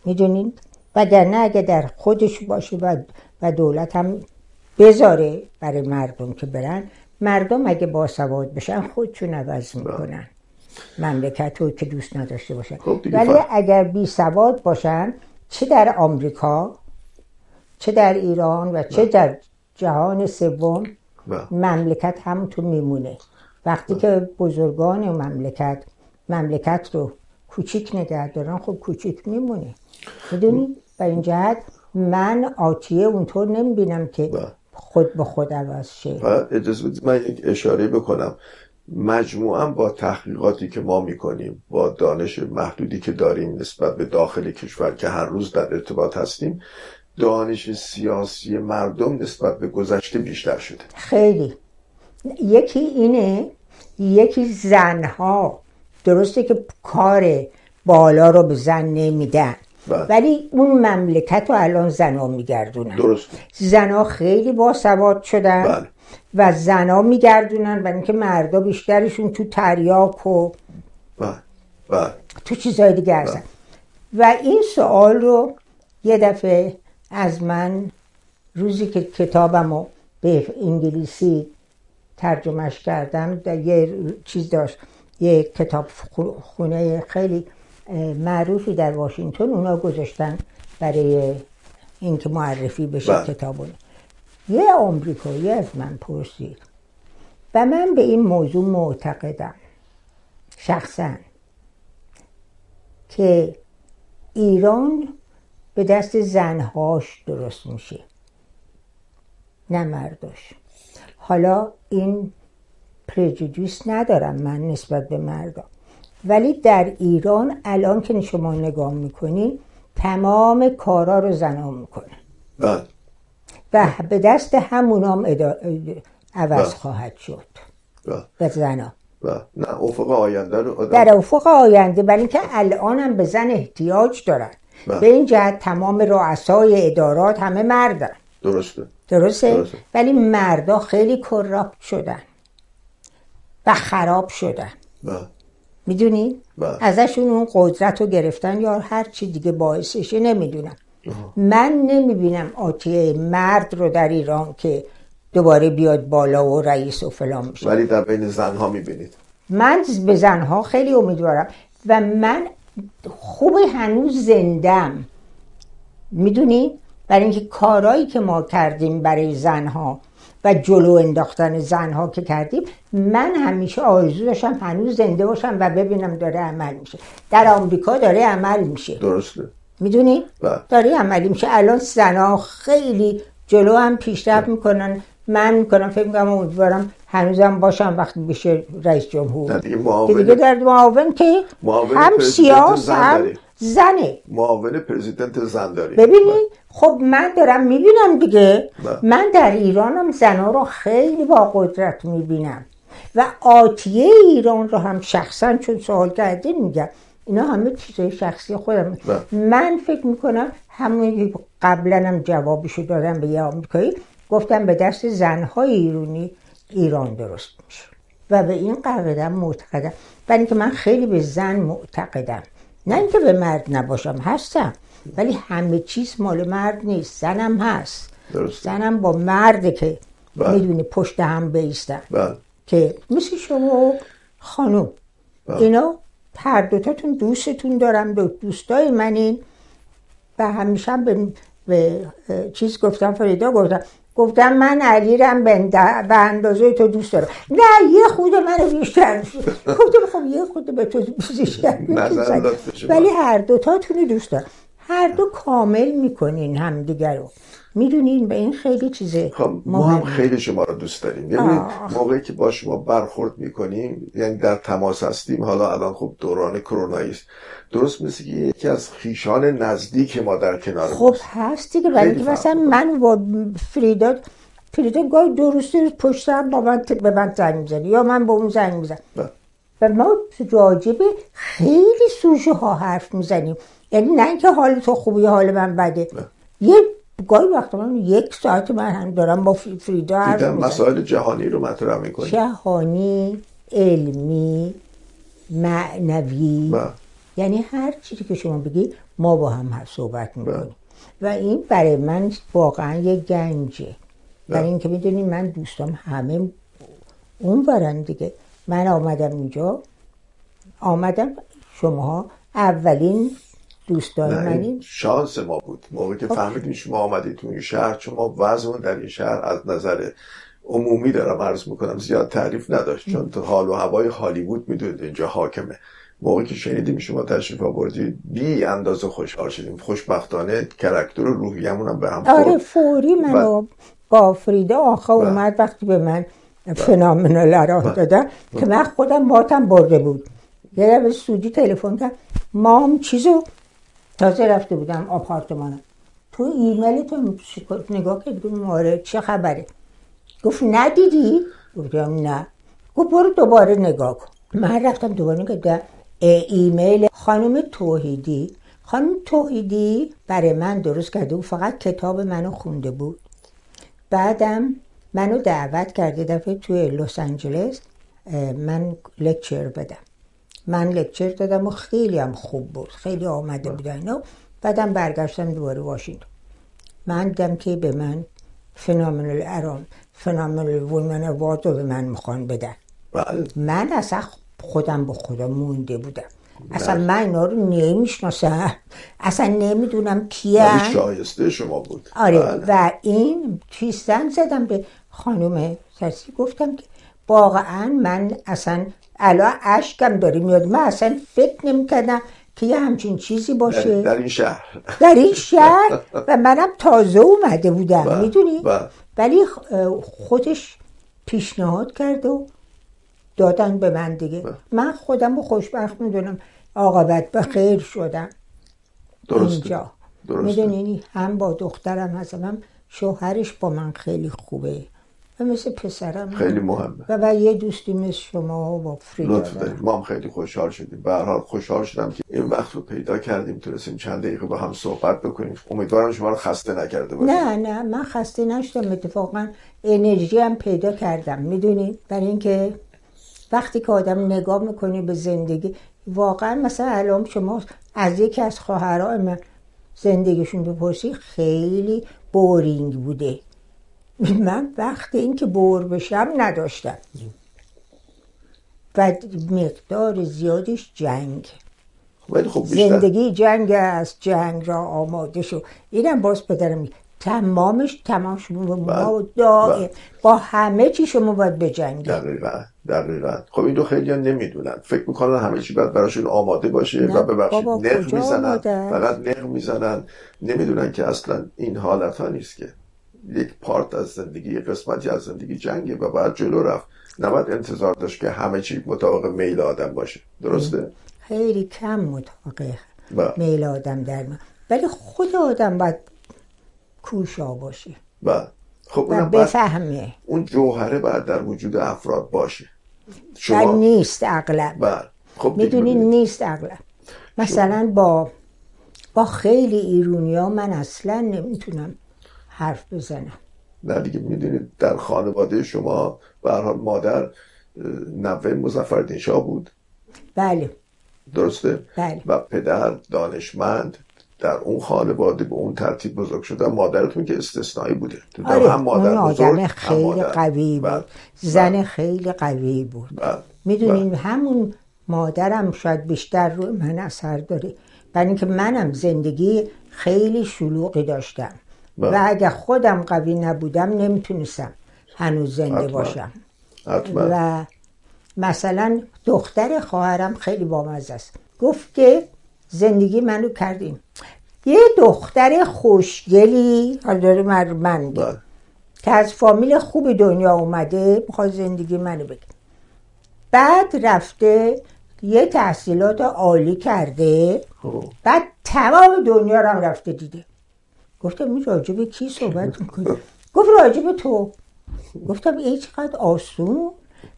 می‌دونین وگرنه اگه در خودش باشه و, و دولت هم بذاره برای مردم که برن مردم اگه باسواد بشن خودشون عوض می‌کنن. مملکت رو که دوست نداشته باشن خب ولی. اگر بی سواد باشن چه در آمریکا چه در ایران و چه در جهان سوم بله. مملکت همونطور میمونه. وقتی که بزرگان مملکت مملکت رو کوچیک نگه دارن. خب کوچیک میمونه می‌دونی؟ و این جهت من آتیه اونطور نمی‌بینم که بله. خود به خود عوض شه. اجازه بدید من یک اشاره بکنم. مجموعا با تحقیقاتی که ما می‌کنیم با دانش محدودی که داریم نسبت به داخل کشور که هر روز در ارتباط هستیم دانش سیاسی مردم نسبت به گذشته بیشتر شده. خیلی. یکی اینه یکی زنها. درسته که کار بالا رو به زن نمیدن. بله. ولی اون مملکت رو الان زنها میگردونن. درست. زنها خیلی باسواد شدن بله. و زنها میگردونن برای اینکه مردا بیشترشون تو تریاک و بله. بله. تو چیزهای دیگه هستن. و این سوال رو یه دفعه از من روزی که کتابم رو به انگلیسی ترجمهش کردم در یه چیز داشت. یه کتاب خونه خیلی معروفی در واشنگتن اونا گذاشتن برای اینکه معرفی بشه بله. کتابون یه آمریکایی از من پرسید. و من به این موضوع معتقدم. شخصا. که ایران به دست زنهاش درست میشه. نه مرداش. حالا این پرجودیس ندارم من نسبت به مردا. ولی در ایران الان که شما نگاه می‌کنین تمام کارا رو زنها می‌کنن بله. و به دست همونام ادا... عوض بله. خواهد شد. بله. به بله. نه افق آینده رو آدم در افق آینده برای اینکه الان هم به زن احتیاج دارن. بله. به این جهت تمام رؤسای ادارات همه مردن درسته. درسته؟ درسته. ولی مردا خیلی کراپت شدن. و خراب شدن. بله. می‌دونی؟ بله. ازشون اون قدرت رو گرفتن یا هر چی دیگه باعثشه نمی‌دونم. من نمی‌بینم آتیه مرد رو در ایران که دوباره بیاد بالا و رئیس و فلان بشه. ولی در بین زنها می‌بینید. من به زنها خیلی امیدوارم و من خوب هنوز زندم. می‌دونی؟ برای اینکه کارهایی که ما کردیم برای زنها و جلو انداختن زنها که کردیم من همیشه آرزو داشتم هنوز زنده باشم و ببینم داره عمل میشه در آمریکا داره عمل میشه درسته می‌دونی؟ بله. داره عملی میشه الان زنها خیلی جلو هم پیشرفت می‌کنن من می‌کنم فکر می‌کنم امیدوارم هنوزم باشم وقتی بشه رئیس جمهور دیگه در معاون که هم سیاس هم. زنه. معاون پرزیدنت زن داری ببینی؟ خب من دارم می‌بینم دیگه. بله. من در ایرانم زنها رو خیلی با قدرت می‌بینم. و آتیه ایران رو هم شخصا چون سوال کردین میگم. اینا همه چیزای شخصی خودم. بله. من فکر می‌کنم همون قبلا هم جوابشو دادم به یه آمریکایی. گفتم به دست زنهای ایرانی ایران درست میشه. و به این قاعدم معتقدم برای اینکه من خیلی به زن معتقدم. نه اینکه به مرد نباشم هستم. ولی همه چیز مال مرد نیست. زنم هست. درسته. زنم با مرده که بله. می‌دونی پشت هم بیستن. بله. که مثل شما خانوم. بله. اینا هر دوتاتون دوستتون دارم. دو دوستای منین. و همیشه هم به, به چیز گفتم فریدا گفتم. گفتم من علی رم به اند- به اندازه تو دوست دارم. نه یه خود منو بیشتر گفتم خب یه خود به تو بیشتر. ولی هر دوتاتون رو دوست دارم. هر دو کامل می‌کنین همدیگر رو. می‌دونین به این خیلی چیزه خب ما هم. خیلی شما رو دوست داریم یعنی. موقعی که با شما برخورد می‌کنیم یعنی در تماس هستیم حالا الان خب دوران کرونایی است درست مثل که یکی از خیشان نزدیک ما در کنار خب. هست دیگه فرق مثلا. من با فریدا فریدا گاهی دو روز پشت هم با من به من زنگ می‌زنه یا من با اون زنگ می‌زنم بله. و ما راجب خیلی سوژه ها حرف می‌زنیم یعنی نه اینکه حال تو خوبی حال من بده یه گاهی وقتا من یک ساعت من هم دارم با فری- فریدا حرف دیدم مسائل جهانی رو مطرح می‌کنیم جهانی علمی معنوی بله. یعنی هر چیزی که شما بگی ما با هم هر صحبت می‌کنیم. و این برای من واقعا یه گنجه. برای اینکه می‌دونی من دوستام همه اون برن دیگه. من آمدم اینجا. آمدم. شما اولین دوستای نه، این منی شانس ما بود. موقعی خب. که فهمیدیم شما آمدید تو این شهر چون ما وضعمون در این شهر از نظر عمومی دارم عرض می‌کنم زیاد تعریف نداشت چون تو حال و هوای هالیوود می‌دونید اینجا حاکمه. موقعی که شنیدیم شما تشریف آوردید بی اندازه خوشحال شدیم. خوشبختانه کرکتر و روحیمون هم به هم آره خورد فوری منو با فریده آخه بله. اومد وقتی به من فنامنال راه دادن که من خودم ماتم برده بود. یه به سودی تلفن کرد. مام چیزو تازه رفته بودم آپارتمانم. تو ایمیل تو نگاه کردم آره چه خبره؟ گفت ندیدی؟ گفتم نه. گفت برو دوباره نگاه کن. من رفتم دوباره نگاه کردم. ایمیل خانم توحیدی. خانم توحیدی برای من درست کرده بود فقط کتاب منو خونده بود. بعدم منو دعوت کرده دفعه توی لس آنجلس من لکچر بدم. من لکچر دادم و خیلی هم خوب بود. خیلی آمده بودن اینا. بعدم برگشتم دوباره واشنگتن من دیدم که به من فنامنال ارام فنامنال وومن اوارد رو به من می‌خوان بدن. بله. من اصلا خودم به خودم مونده بودم. اصلا من اینا رو نمی‌شناسم. اصلا نمی‌دونم کیه شایسته شما بود. آره. بله. و این زنگ زدم به خانم سرسی. گفتم که واقعا من اصلا الان اشکم داره میاد. من اصلا فکر نمی‌کردم که یه همچین چیزی باشه. در این شهر. در این شهر؟ و منم تازه اومده بودم. بله، می‌دونی؟ بله. ولی خودش پیشنهاد کرد و دادن به من دیگه. بله. من خودم رو خوشبخت می‌دونم. عاقبت به خیر شدم. درسته. اینجا. درسته. می‌دونی؟ هم با دخترم هستم هم شوهرش با من خیلی خوبه. و مثل پسرم خیلی مهمه. و, و یه دوستی مثل شما و با فریدا لطف. دارید ما هم خیلی خوشحال شدیم. به هر حال خوشحال شدم که این وقت رو پیدا کردیم. تونستیم چند دقیقه با هم صحبت بکنیم. امیدوارم شما رو خسته نکرده باشیم. نه نه. من خسته نشدم. اتفاقا انرژی هم پیدا کردم. می‌دونید برای اینکه وقتی که آدم نگاه می‌کنه به زندگی واقعا مثلا الان شما از یکی از خواهرای من زندگیشون بپرسی خیلی بورینگ بوده. من وقت اینکه بور بشم نداشتم. و مقدار زیادش جنگ. ولی خب بیشتر زندگی جنگ است جنگ را آماده شو. اینم باز پدرم تمامش تمام شما ما بله. دائم. بله. با همه چی شما باید بجنگید. دقیقا دقیقا. خب این رو خیلی ها نمی‌دونن. فکر می‌کنن همه چی باید براشون آماده باشه نه و ببخشید نق کجا می‌زنن؟ فقط نق می‌زنن. نمی‌دونن که اصلا این حالت ها نیست که. یک پارت از زندگی یک قسمتی از زندگی جنگه و باید جلو رفت. نباید انتظار داشت که همه چی مطابق میل آدم باشه. درسته؟ خیلی کم مطابق بله. میل آدم در من ولی خود آدم باید کوشا باشه. و خب و اونم باید بفهمه. اون جوهره باید در وجود افراد باشه. شما نیست اغلب بله. خب می‌دونی. نیست اغلب مثلا با با خیلی ایرونیا من اصلا نمی‌تونم حرف بزنم. نه دیگه می‌دونید در خانواده شما به حال مادر نوه مظفرالدین شاه بود. بله. درسته؟ بله. و پدر دانشمند در اون خانواده به اون ترتیب بزرگ شده مادرتون که استثنایی بوده. آره هم مادر آدم هم خیلی مادر. قوی بله. بود زن خیلی قوی بود. بله. می‌دونین همون مادرم شاید بیشتر روی من اثر داره. برای اینکه منم زندگی خیلی شلوغی داشتم. بله. و اگه خودم قوی نبودم نمی‌تونستم هنوز زنده. باشم حتما و مثلا دختر خواهرم خیلی بامزه است گفت که زندگی منو کردیم یه دختر خوشگلی حالا داره من. بله. که از فامیل خوب دنیا اومده می‌خواد زندگی منو بگه بعد رفته یه تحصیلات عالی کرده خب. بعد تمام دنیا رو هم رفته دیده گفتم این راجب کی صحبت می‌کنی؟ گفت راجب تو. گفتم ای چقدر آسون.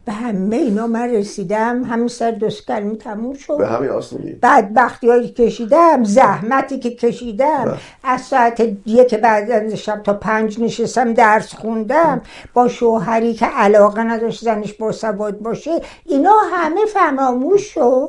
به همه اینا من رسیدم. همین سر دوست کلمی تموم شد. به همین آسونی بدبختی هایی کشیدم زحمتی که کشیدم. بله. از ساعت یک بعد از شب تا پنج نشستم درس خوندم. با شوهری که علاقه نداشت زنش با سواد باشه اینا همه فراموش شد.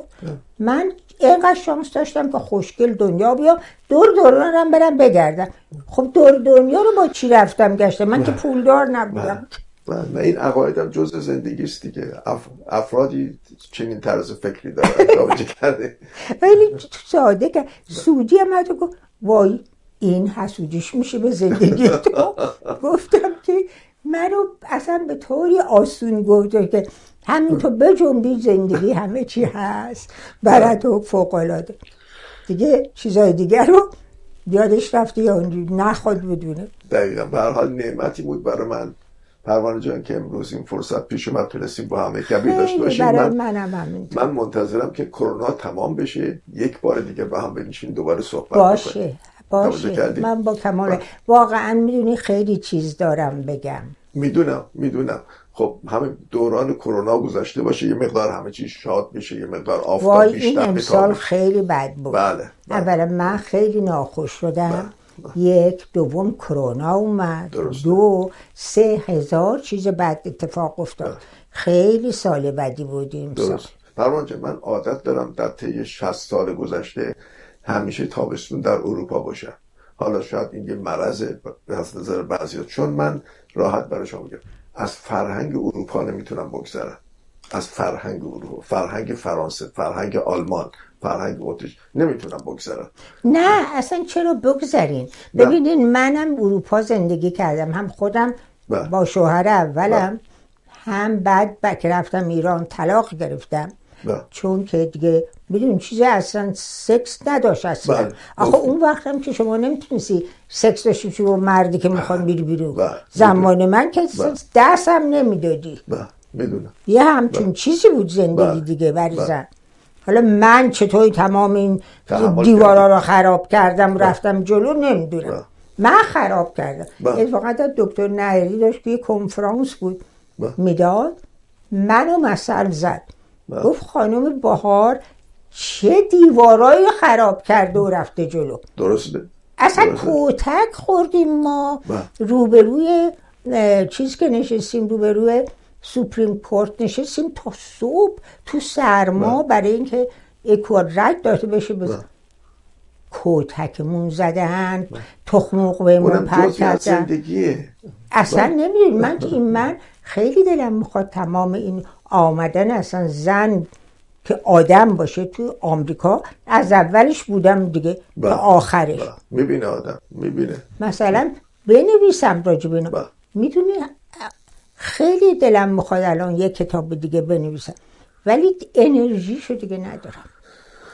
من اینقدر شانس داشتم که خوشگل دنیا بیام. دور دورانم برم بگردم. خب دور دنیا رو با چی رفتم گشتم؟ من که پولدار نبودم. و و این عقایدم جز زندگی است دیگه. اف... افرادی چنین طرز فکری دارن. کرده خیلی ساده که سودی هم گفت وای این حسودیش میشه به زندگی تو. گفتم که منو اصلا به طوری آسون گفت که همینطور بجنبی زندگی همه چی هست برای تو فوق العاده دیگه چیزای دیگر رو یادش رفته یا نخواد بدونه. دقیقا. به هر حال نعمتی بود برای من. پروانه جان که امروز این فرصت پیش اومد تونستیم با همه کبی داشته باشیم. برای من, همینطور. من منتظرم که کرونا تمام بشه. یک بار دیگه با هم بنشین دوباره صحبت باشه. باشه؟ من با کمال بله. واقعا می‌دونی خیلی چیز دارم بگم. می‌دونم می‌دونم. خب همه دوران کرونا گذشته باشه یه مقدار همه چیز شاد بشه یه مقدار آفتاب وای این امسال. خیلی بد بود. بله، بله. اولا من خیلی ناخوش شدم. یک دوم کرونا اومد. درسته. دو سه هزار چیز بد اتفاق افتاد. خیلی سال بدی بود این سال درست. من عادت دارم در طی 60 سال گذشته همیشه تابستون در اروپا باشم حالا شاید این یه مرضه از نظر بعضی چون من راحت برای شما میگم از فرهنگ اروپا نمی‌تونم بگذرم. از فرهنگ اروپا فرهنگ فرانسه فرهنگ آلمان فرهنگ اتریش نمی‌تونم بگذرم. نه اصلا چرا بگذارین نه. ببینین منم اروپا زندگی کردم. هم خودم بله. با شوهر اولم هم بعد با که رفتم ایران طلاق گرفتم. بله. چون که دیگه میدون چیزی اصلا سکس نداشت اصلا بله. آخه اون وقت هم که شما نمی‌تونستی سکس داشتی با مردی که می‌خوان بیری بیرون بله. زمان من که بله. دست هم نمی‌دادی بله می‌دونم یه همچین چیزی بود زندگی بله. دیگه برای بله. زن حالا من چطوری تمام این دیوارا. رو خراب کردم رفتم جلو نمی‌دونم بله. من خراب کردم بله. اتفاقا دکتر نهری داشت که یه کنفرانس بود بله. می‌داد منو مثل زد بله. گفت خانم بهار چه دیوارایی خراب کرده و رفته جلو. درسته. اصلا درسته. کتک خوردیم ما. بله. روبروی چیز که نشستیم روبروی سوپریم کورت نشستیم تا صبح تو سرما بله. برای اینکه اکوادرک داشته بشه بز... کتکمون زدن تخموق بهمون از کردن. اصلا نمی‌دونی. من این من خیلی دلم می‌خواد تمام این آمدن اصلا زن که آدم باشه تو آمریکا از اولش بودم دیگه تا بله. آخرش. بله. می‌بینه آدم می‌بینه. مثلا بنویسم راجع به اینا. بله. می‌دونی خیلی دلم می‌خواد الان یه کتاب دیگه بنویسم. ولی انرژیشو دیگه ندارم.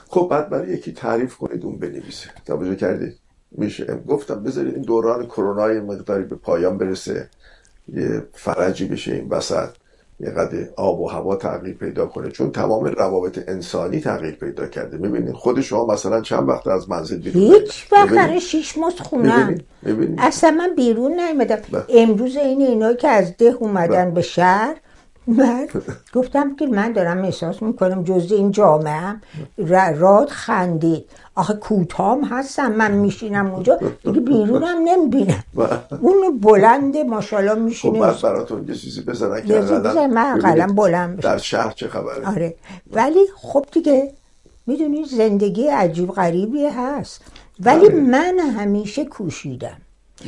خب بعد برای یکی تعریف کنید اون بنویسه. توجه کردید میشه. گفتم بذارید این دوران کرونا مقداری به پایان برسه یه فرجی بشه این وسط. یه قدر آب و هوا تغییر پیدا کنه چون تمام روابط انسانی تغییر پیدا کرده می‌بینید خود شما مثلا چند وقت از منزل بیرون هیچ وقت؟ برای شیش ماه خونم؟ اصلا من بیرون نیومدم بله. امروز این اینا که از ده اومدن بله. به شهر من گفتم که من دارم احساس می‌کنم جز این جامعه هم راد خندید آخه کوتام هستم من میشینم اونجا دیگه بیرونم نمی‌بینم بله. اون بلند ماشاءالله خب میشینه بعد براتون یه چیزی بزنن که من اقلا بلند. در شهر چه خبره آره ولی خب دیگه می‌دونی زندگی عجیب غریبی هست ولی بله. من همیشه کوشیدم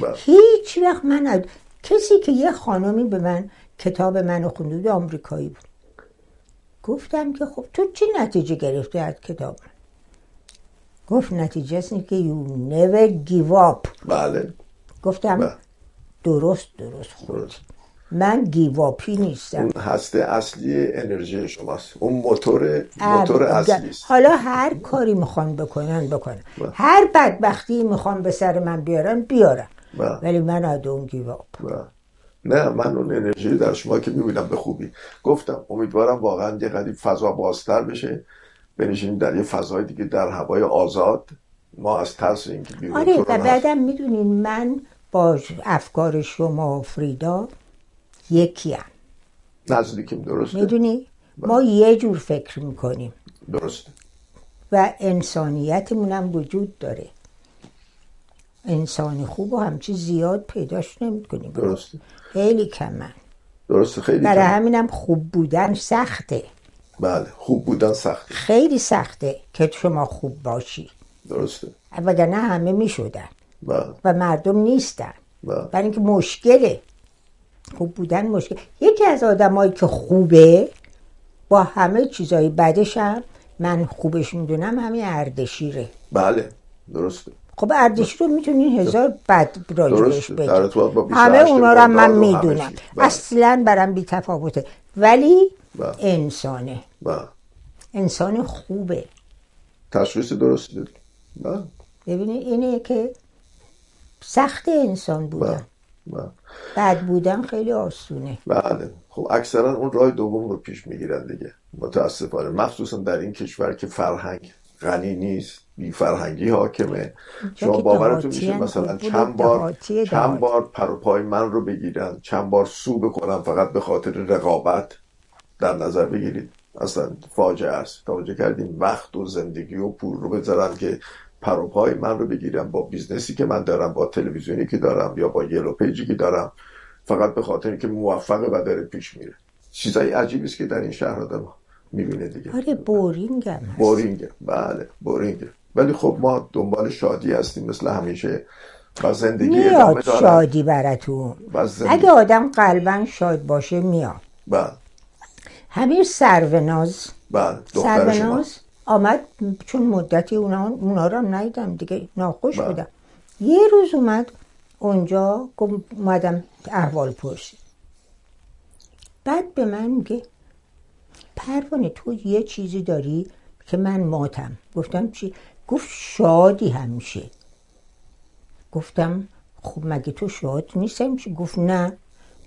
بله. هیچ وقت من کسی که یه خانمی به من کتاب منو خونده بود آمریکایی بود. گفتم که خب تو چه نتیجه گرفتی از کتاب؟ گفت نتیجه است این که you never give up. بله. گفتم بله. درست درست خود. من گیواپی نیستم. اون هسته اصلی انرژی شماست. اون موتور موتور اصلی است. حالا هر کاری می‌خوان بکنن بکنن. بله. هر بدبختی می‌خوان به سر من بیارن بیارن. بله. ولی من ادون گیواب و نه من اون انرژی در شما که می‌بینم به خوبی. گفتم امیدوارم واقعا یه قدیم فضا بازتر بشه. بنشینیم در یه فضای دیگه در هوای آزاد. ما از ترس اینکه بیرون آره و. بعدم می‌دونین من با افکار شما و فریدا یکیم نزدیکیم درسته؟ می‌دونی؟ ما یه جور فکر می‌کنیم. درسته. و انسانیتمون هم وجود داره. انسان خوب و همچی زیاد پیداش نمی‌کنیم. درسته. خیلی کمن درسته خیلی برای کم. همینم خوب بودن سخته. بله خوب بودن سخته. خیلی سخته که شما خوب باشی. درسته. وگرنه همه می‌شدن. بله. و مردم نیستن. بله. برای اینکه مشکله. خوب بودن مشکل. یکی از آدمایی که خوبه با همه چیزای بدش هم من خوبش می‌دونم همین اردشیره. بله درسته. خب اردشیر رو می‌تونین هزار بد راجبش بگید با 28 همه اونا رو من می‌دونم. بله. اصلا برام بی تفاوته. ولی بله. انسانه. بله. انسان خوبه. تشخیص درستی دادی. بله. ببینید اینه که سخت انسان بودن. بله. بد بودن خیلی آسونه. بله. خب اکثرا اون راه دوم رو پیش می‌گیرن دیگه. متاسفانه. مخصوصا در این کشور که فرهنگ غنی نیست بی فرهنگی حاکمه. شما باورتون میشه مثلا چند بار چند. بار پر و پای من رو بگیرن چند بار سو بکنم فقط به خاطر رقابت در نظر بگیرید. اصلا فاجعه است. توجه کردیم وقت و زندگی و پول رو بذارن که پر و پای من رو بگیرن. با business ی که من دارم با تلویزیونی که دارم یا با Yellow Page ی که دارم فقط به خاطر اینکه موفقه و داره پیش میره. چیزای عجیبی است که در این شهر آدم می‌بینه دیگه. آره boring هم هست boring ه. بله boring ه. ولی خب ما دنبال شادی هستیم مثل همیشه. و زندگی ادامه داره. شادی براتون. اگه آدم قلبا شاد باشه میاد. بله. همین سروناز. بله سروناز آمد چون مدتی اونا, اونا رو هم ندیدم دیگه. ناخوش بله. بودم. یه روز اومد اونجا اومدم احوال پرسی بعد به من میگه پروانه تو یه چیزی داری که من ماتم. گفتم چی؟ گفت شادی همیشه. گفتم خب مگه تو شاد نیستم؟ چی؟ گفت نه.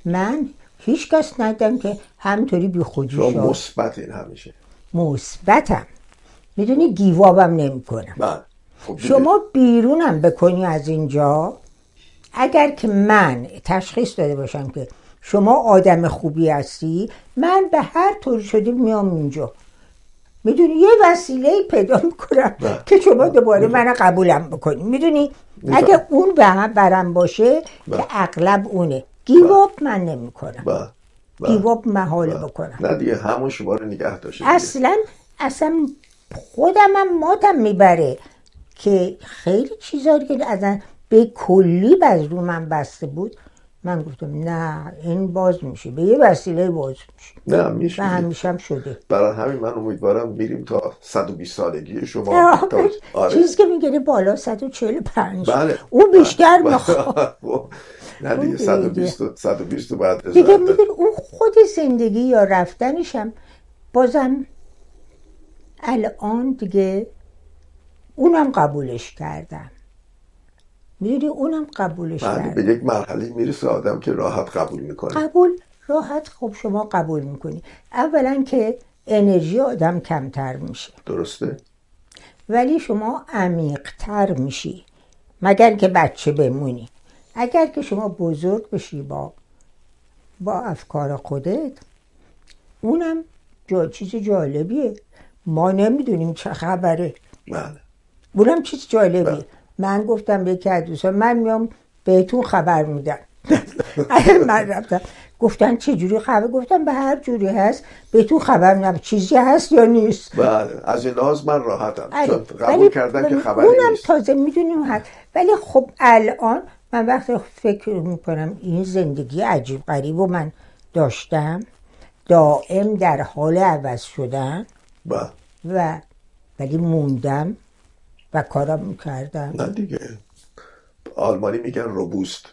من هیچ کس ندیدم که همطوری بی خودی شاد. مثبت این همیشه. مثبتم. می‌دونی گیوابم نمی کنم بله. خب. شما بیرونم بکنی از اینجا. اگر که من تشخیص داده باشم که شما آدم خوبی هستی؟ من به هر طور شده میام اینجا. می‌دونی؟ یه وسیله پیدا می‌کنم بله. که شما دوباره من قبولم بکنی. می‌دونی؟ اگه اون به هم برم باشه بله. که اغلب اونه. گیواب من نمی‌کنم. بله. بله. گیواب محاله بکنم. نه دیگه همون شما رو نگه داشته. اصلا اصلا خودم هم ماتم می‌بره که خیلی چیزایی که از به کلی باز رو من بسته بود. من گفتم نه این باز میشه به یه وسیله باز میشه. نه میشه. و همیشه هم شده. برای همین من امیدوارم میریم تا 120 سالگی شما تا... آره. چیزی که میگه بالا 145 بله. اون بیشتر می‌خواد. نه دیگه اون 120 و- 120 رو باید دیگه. می‌دونی اون خود زندگی یا رفتنشم بازم الان دیگه اونم قبولش کردم. می‌دونی اونم قبولش بله به یک مرحله می‌رسه آدم که راحت قبول می‌کنه. قبول راحت خب شما قبول می‌کنی. اولا که انرژی آدم کمتر میشه. درسته؟ ولی شما عمیقتر میشی. مگر که بچه بمونی. اگر که شما بزرگ بشی با با افکار خودت اونم جا چیز جالبیه. ما نمی‌دونیم چه خبره. بله. اونم چیز جالبیه. بله. من گفتم به یکی از دوستان من میام بهتون خبر میدم. من رفتم گفتن چه جوری خبر؟ گفتم به هر جوری هست بهتون خبر میدم. چیزی هست یا نیست؟ بله از این لحاظ من راحتم. آره. چون قبول کردم که خبری اونم نیست. تازه می‌دونیم هست. ولی خب الان من وقتی فکر می‌کنم این زندگی عجیب غریب و من داشتم. دائم در حال عوض شدن. بله. و ولی موندم. و کارم کردم. نه دیگه. آلمانی میگن روبوست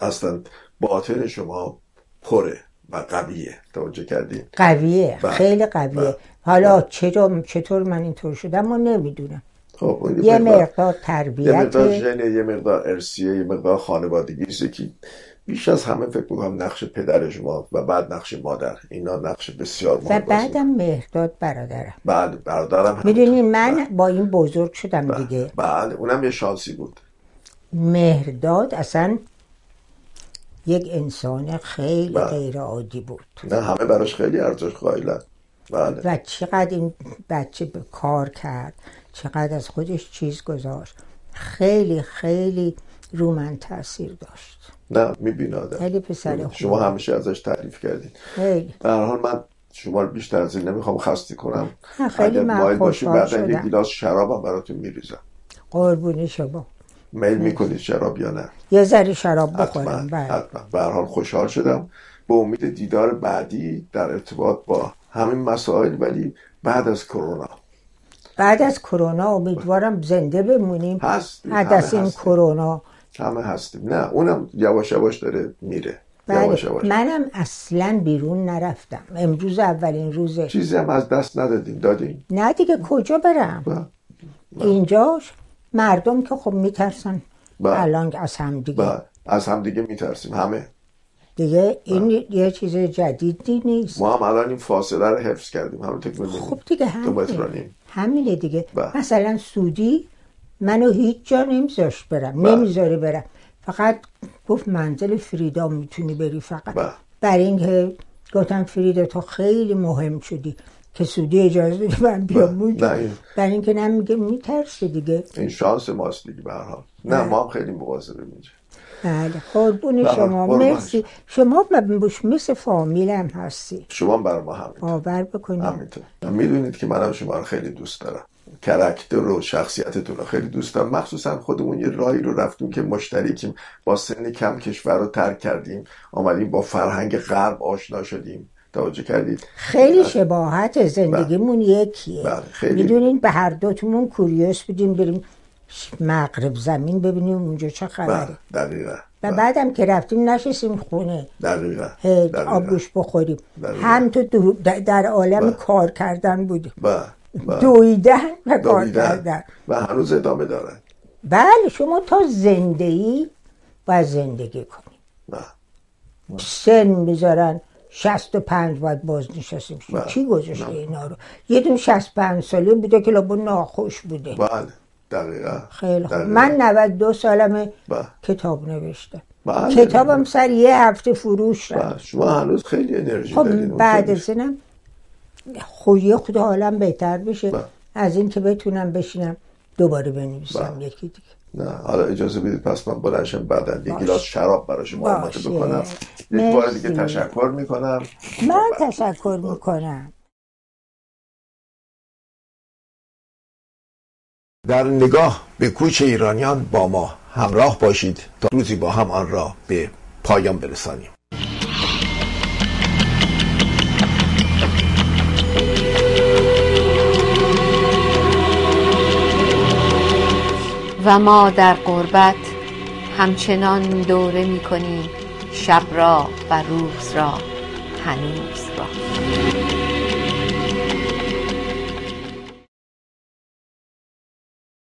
اصلا باطن شما پره و قویه. توجه کردین؟ قویه. بله. خیلی قویه. بله. حالا چطور چطور من اینطور شدم ما نمی‌دونم. خب یه مقدار- مقدار یه تربیت مقدار ژنه یه مقدار ارسیه یه مقدار خانوادگی که بیش از همه فکر می‌کنم نقش پدر شما و بعد نقش مادر اینا نقش بسیار و مهم بازی بعدم مهرداد برادرم. بله برادرم می‌دونی من با این بزرگ شدم دیگه. بله اونم یه شانسی بود. مهرداد اصلا یک انسان خیلی بله. غیر عادی بود. نه همه براش خیلی ارزش قائلن. بله. و چقدر این بچه به کار کرد چقدر از خودش چیز گذاشت. خیلی خیلی رو من تاثیر داشت. نه می‌بینه آدم خیلی پسر. شما همیشه ازش تعریف کردین. خیلی. به حال من شما رو بیشتر از این نمی‌خوام خسته کنم. خیلی من مایل باشید بعدا یه. گیلاس شرابم براتون میریزم. قربون شما. میل می‌کنید شراب یا نه؟ یه ذره شراب بخورم. بله. حتما. به حال خوشحال شدم. به امید دیدار بعدی در ارتباط با همین مسائل ولی بعد از کرونا. بعد از کرونا امیدوارم زنده بمونیم. هستیم، از این. کرونا. همه هستیم. نه اونم یواش یواش داره میره. بله. یواش یواش. منم اصلا بیرون نرفتم. امروز اولین روزه چیزی هم از دست ندادیم دادیم نه دیگه کجا برم؟ و اینجاش مردم که خب میترسن. بله. الان از هم دیگه. از همدیگه میترسیم. همه. دیگه این یه چیز جدیدی نیست. ما هم الان این فاصله رو حفظ کردیم. همونطور که می‌دونیم. خب دیگه و همینه دیگه. بله. مثلا سودی منو هیچ جا نمیذاشت برم بله. نمی‌ذاره برم. فقط گفت منزل فریدا می‌تونی بری فقط. بله. برای اینکه گفتم فریدا تو خیلی مهم شدی که سودی اجازه بده من بیام اونجا. این- برای اینکه نمیگه میترسه دیگه. این شانس ماست دیگه به نه. ما هم خیلی مواظبیم اینجا. بله. قربون بله، شما مرسی. شما مثل فامیلم هستی. شما هم برای ما همین. باور بکنید همینطور. می‌دونید که منم شما رو خیلی دوست دارم. کرکتر و شخصیتتون رو خیلی دوست دارم. مخصوصا خودمون یه راهی رو رفتیم که مشترکیم با سن کم کشور رو ترک کردیم. آمدیم با فرهنگ غرب آشنا شدیم. توجه کردید؟ خیلی شباهت زندگیمون یکیه. بله، خیلی. می‌دونین به هر دوتمون کوریوس بودیم. بریم مغرب زمین ببینیم اونجا چه بله دقیقا و بله، بعدم که رفتیم نشستیم خونه دقیقا دقیقا. آبگوش بخوریم دقیقا. هم تو در- عالم بله. کار کردن بودیم. دویدن و کار. کردن و هنوز ادامه دارن بله شما تا زنده ای باید زندگی کنی. سن می‌ذارن 65 باید بازنشستیم بله. کی گذاشته اینا رو یه دون 65 ساله بوده که لابا ناخوش بوده بله دقیقا خیلی خوب دقیقا. من 92 سالمه بله. کتاب نوشتم بله. کتابم سر یه هفته فروش رفت بله. شما هنوز خیلی انرژی خب دارین بعد از اینم خویه خدا حالم بهتر بشه بله. از این که بتونم بشینم دوباره بنویسم بله. یکی دیگه نه حالا اجازه بدید پس من بلنشم بعدا یه. گلاس شراب برای شما آماده باشه. بکنم یک بار دیگه. تشکر می‌کنم من تشکر می‌کنم در نگاه به کوچ ایرانیان با ما همراه باشید تا روزی با هم آن را به پایان برسانیم. و ما در غربت همچنان دوره می کنیم شب را و روز را هنوز را.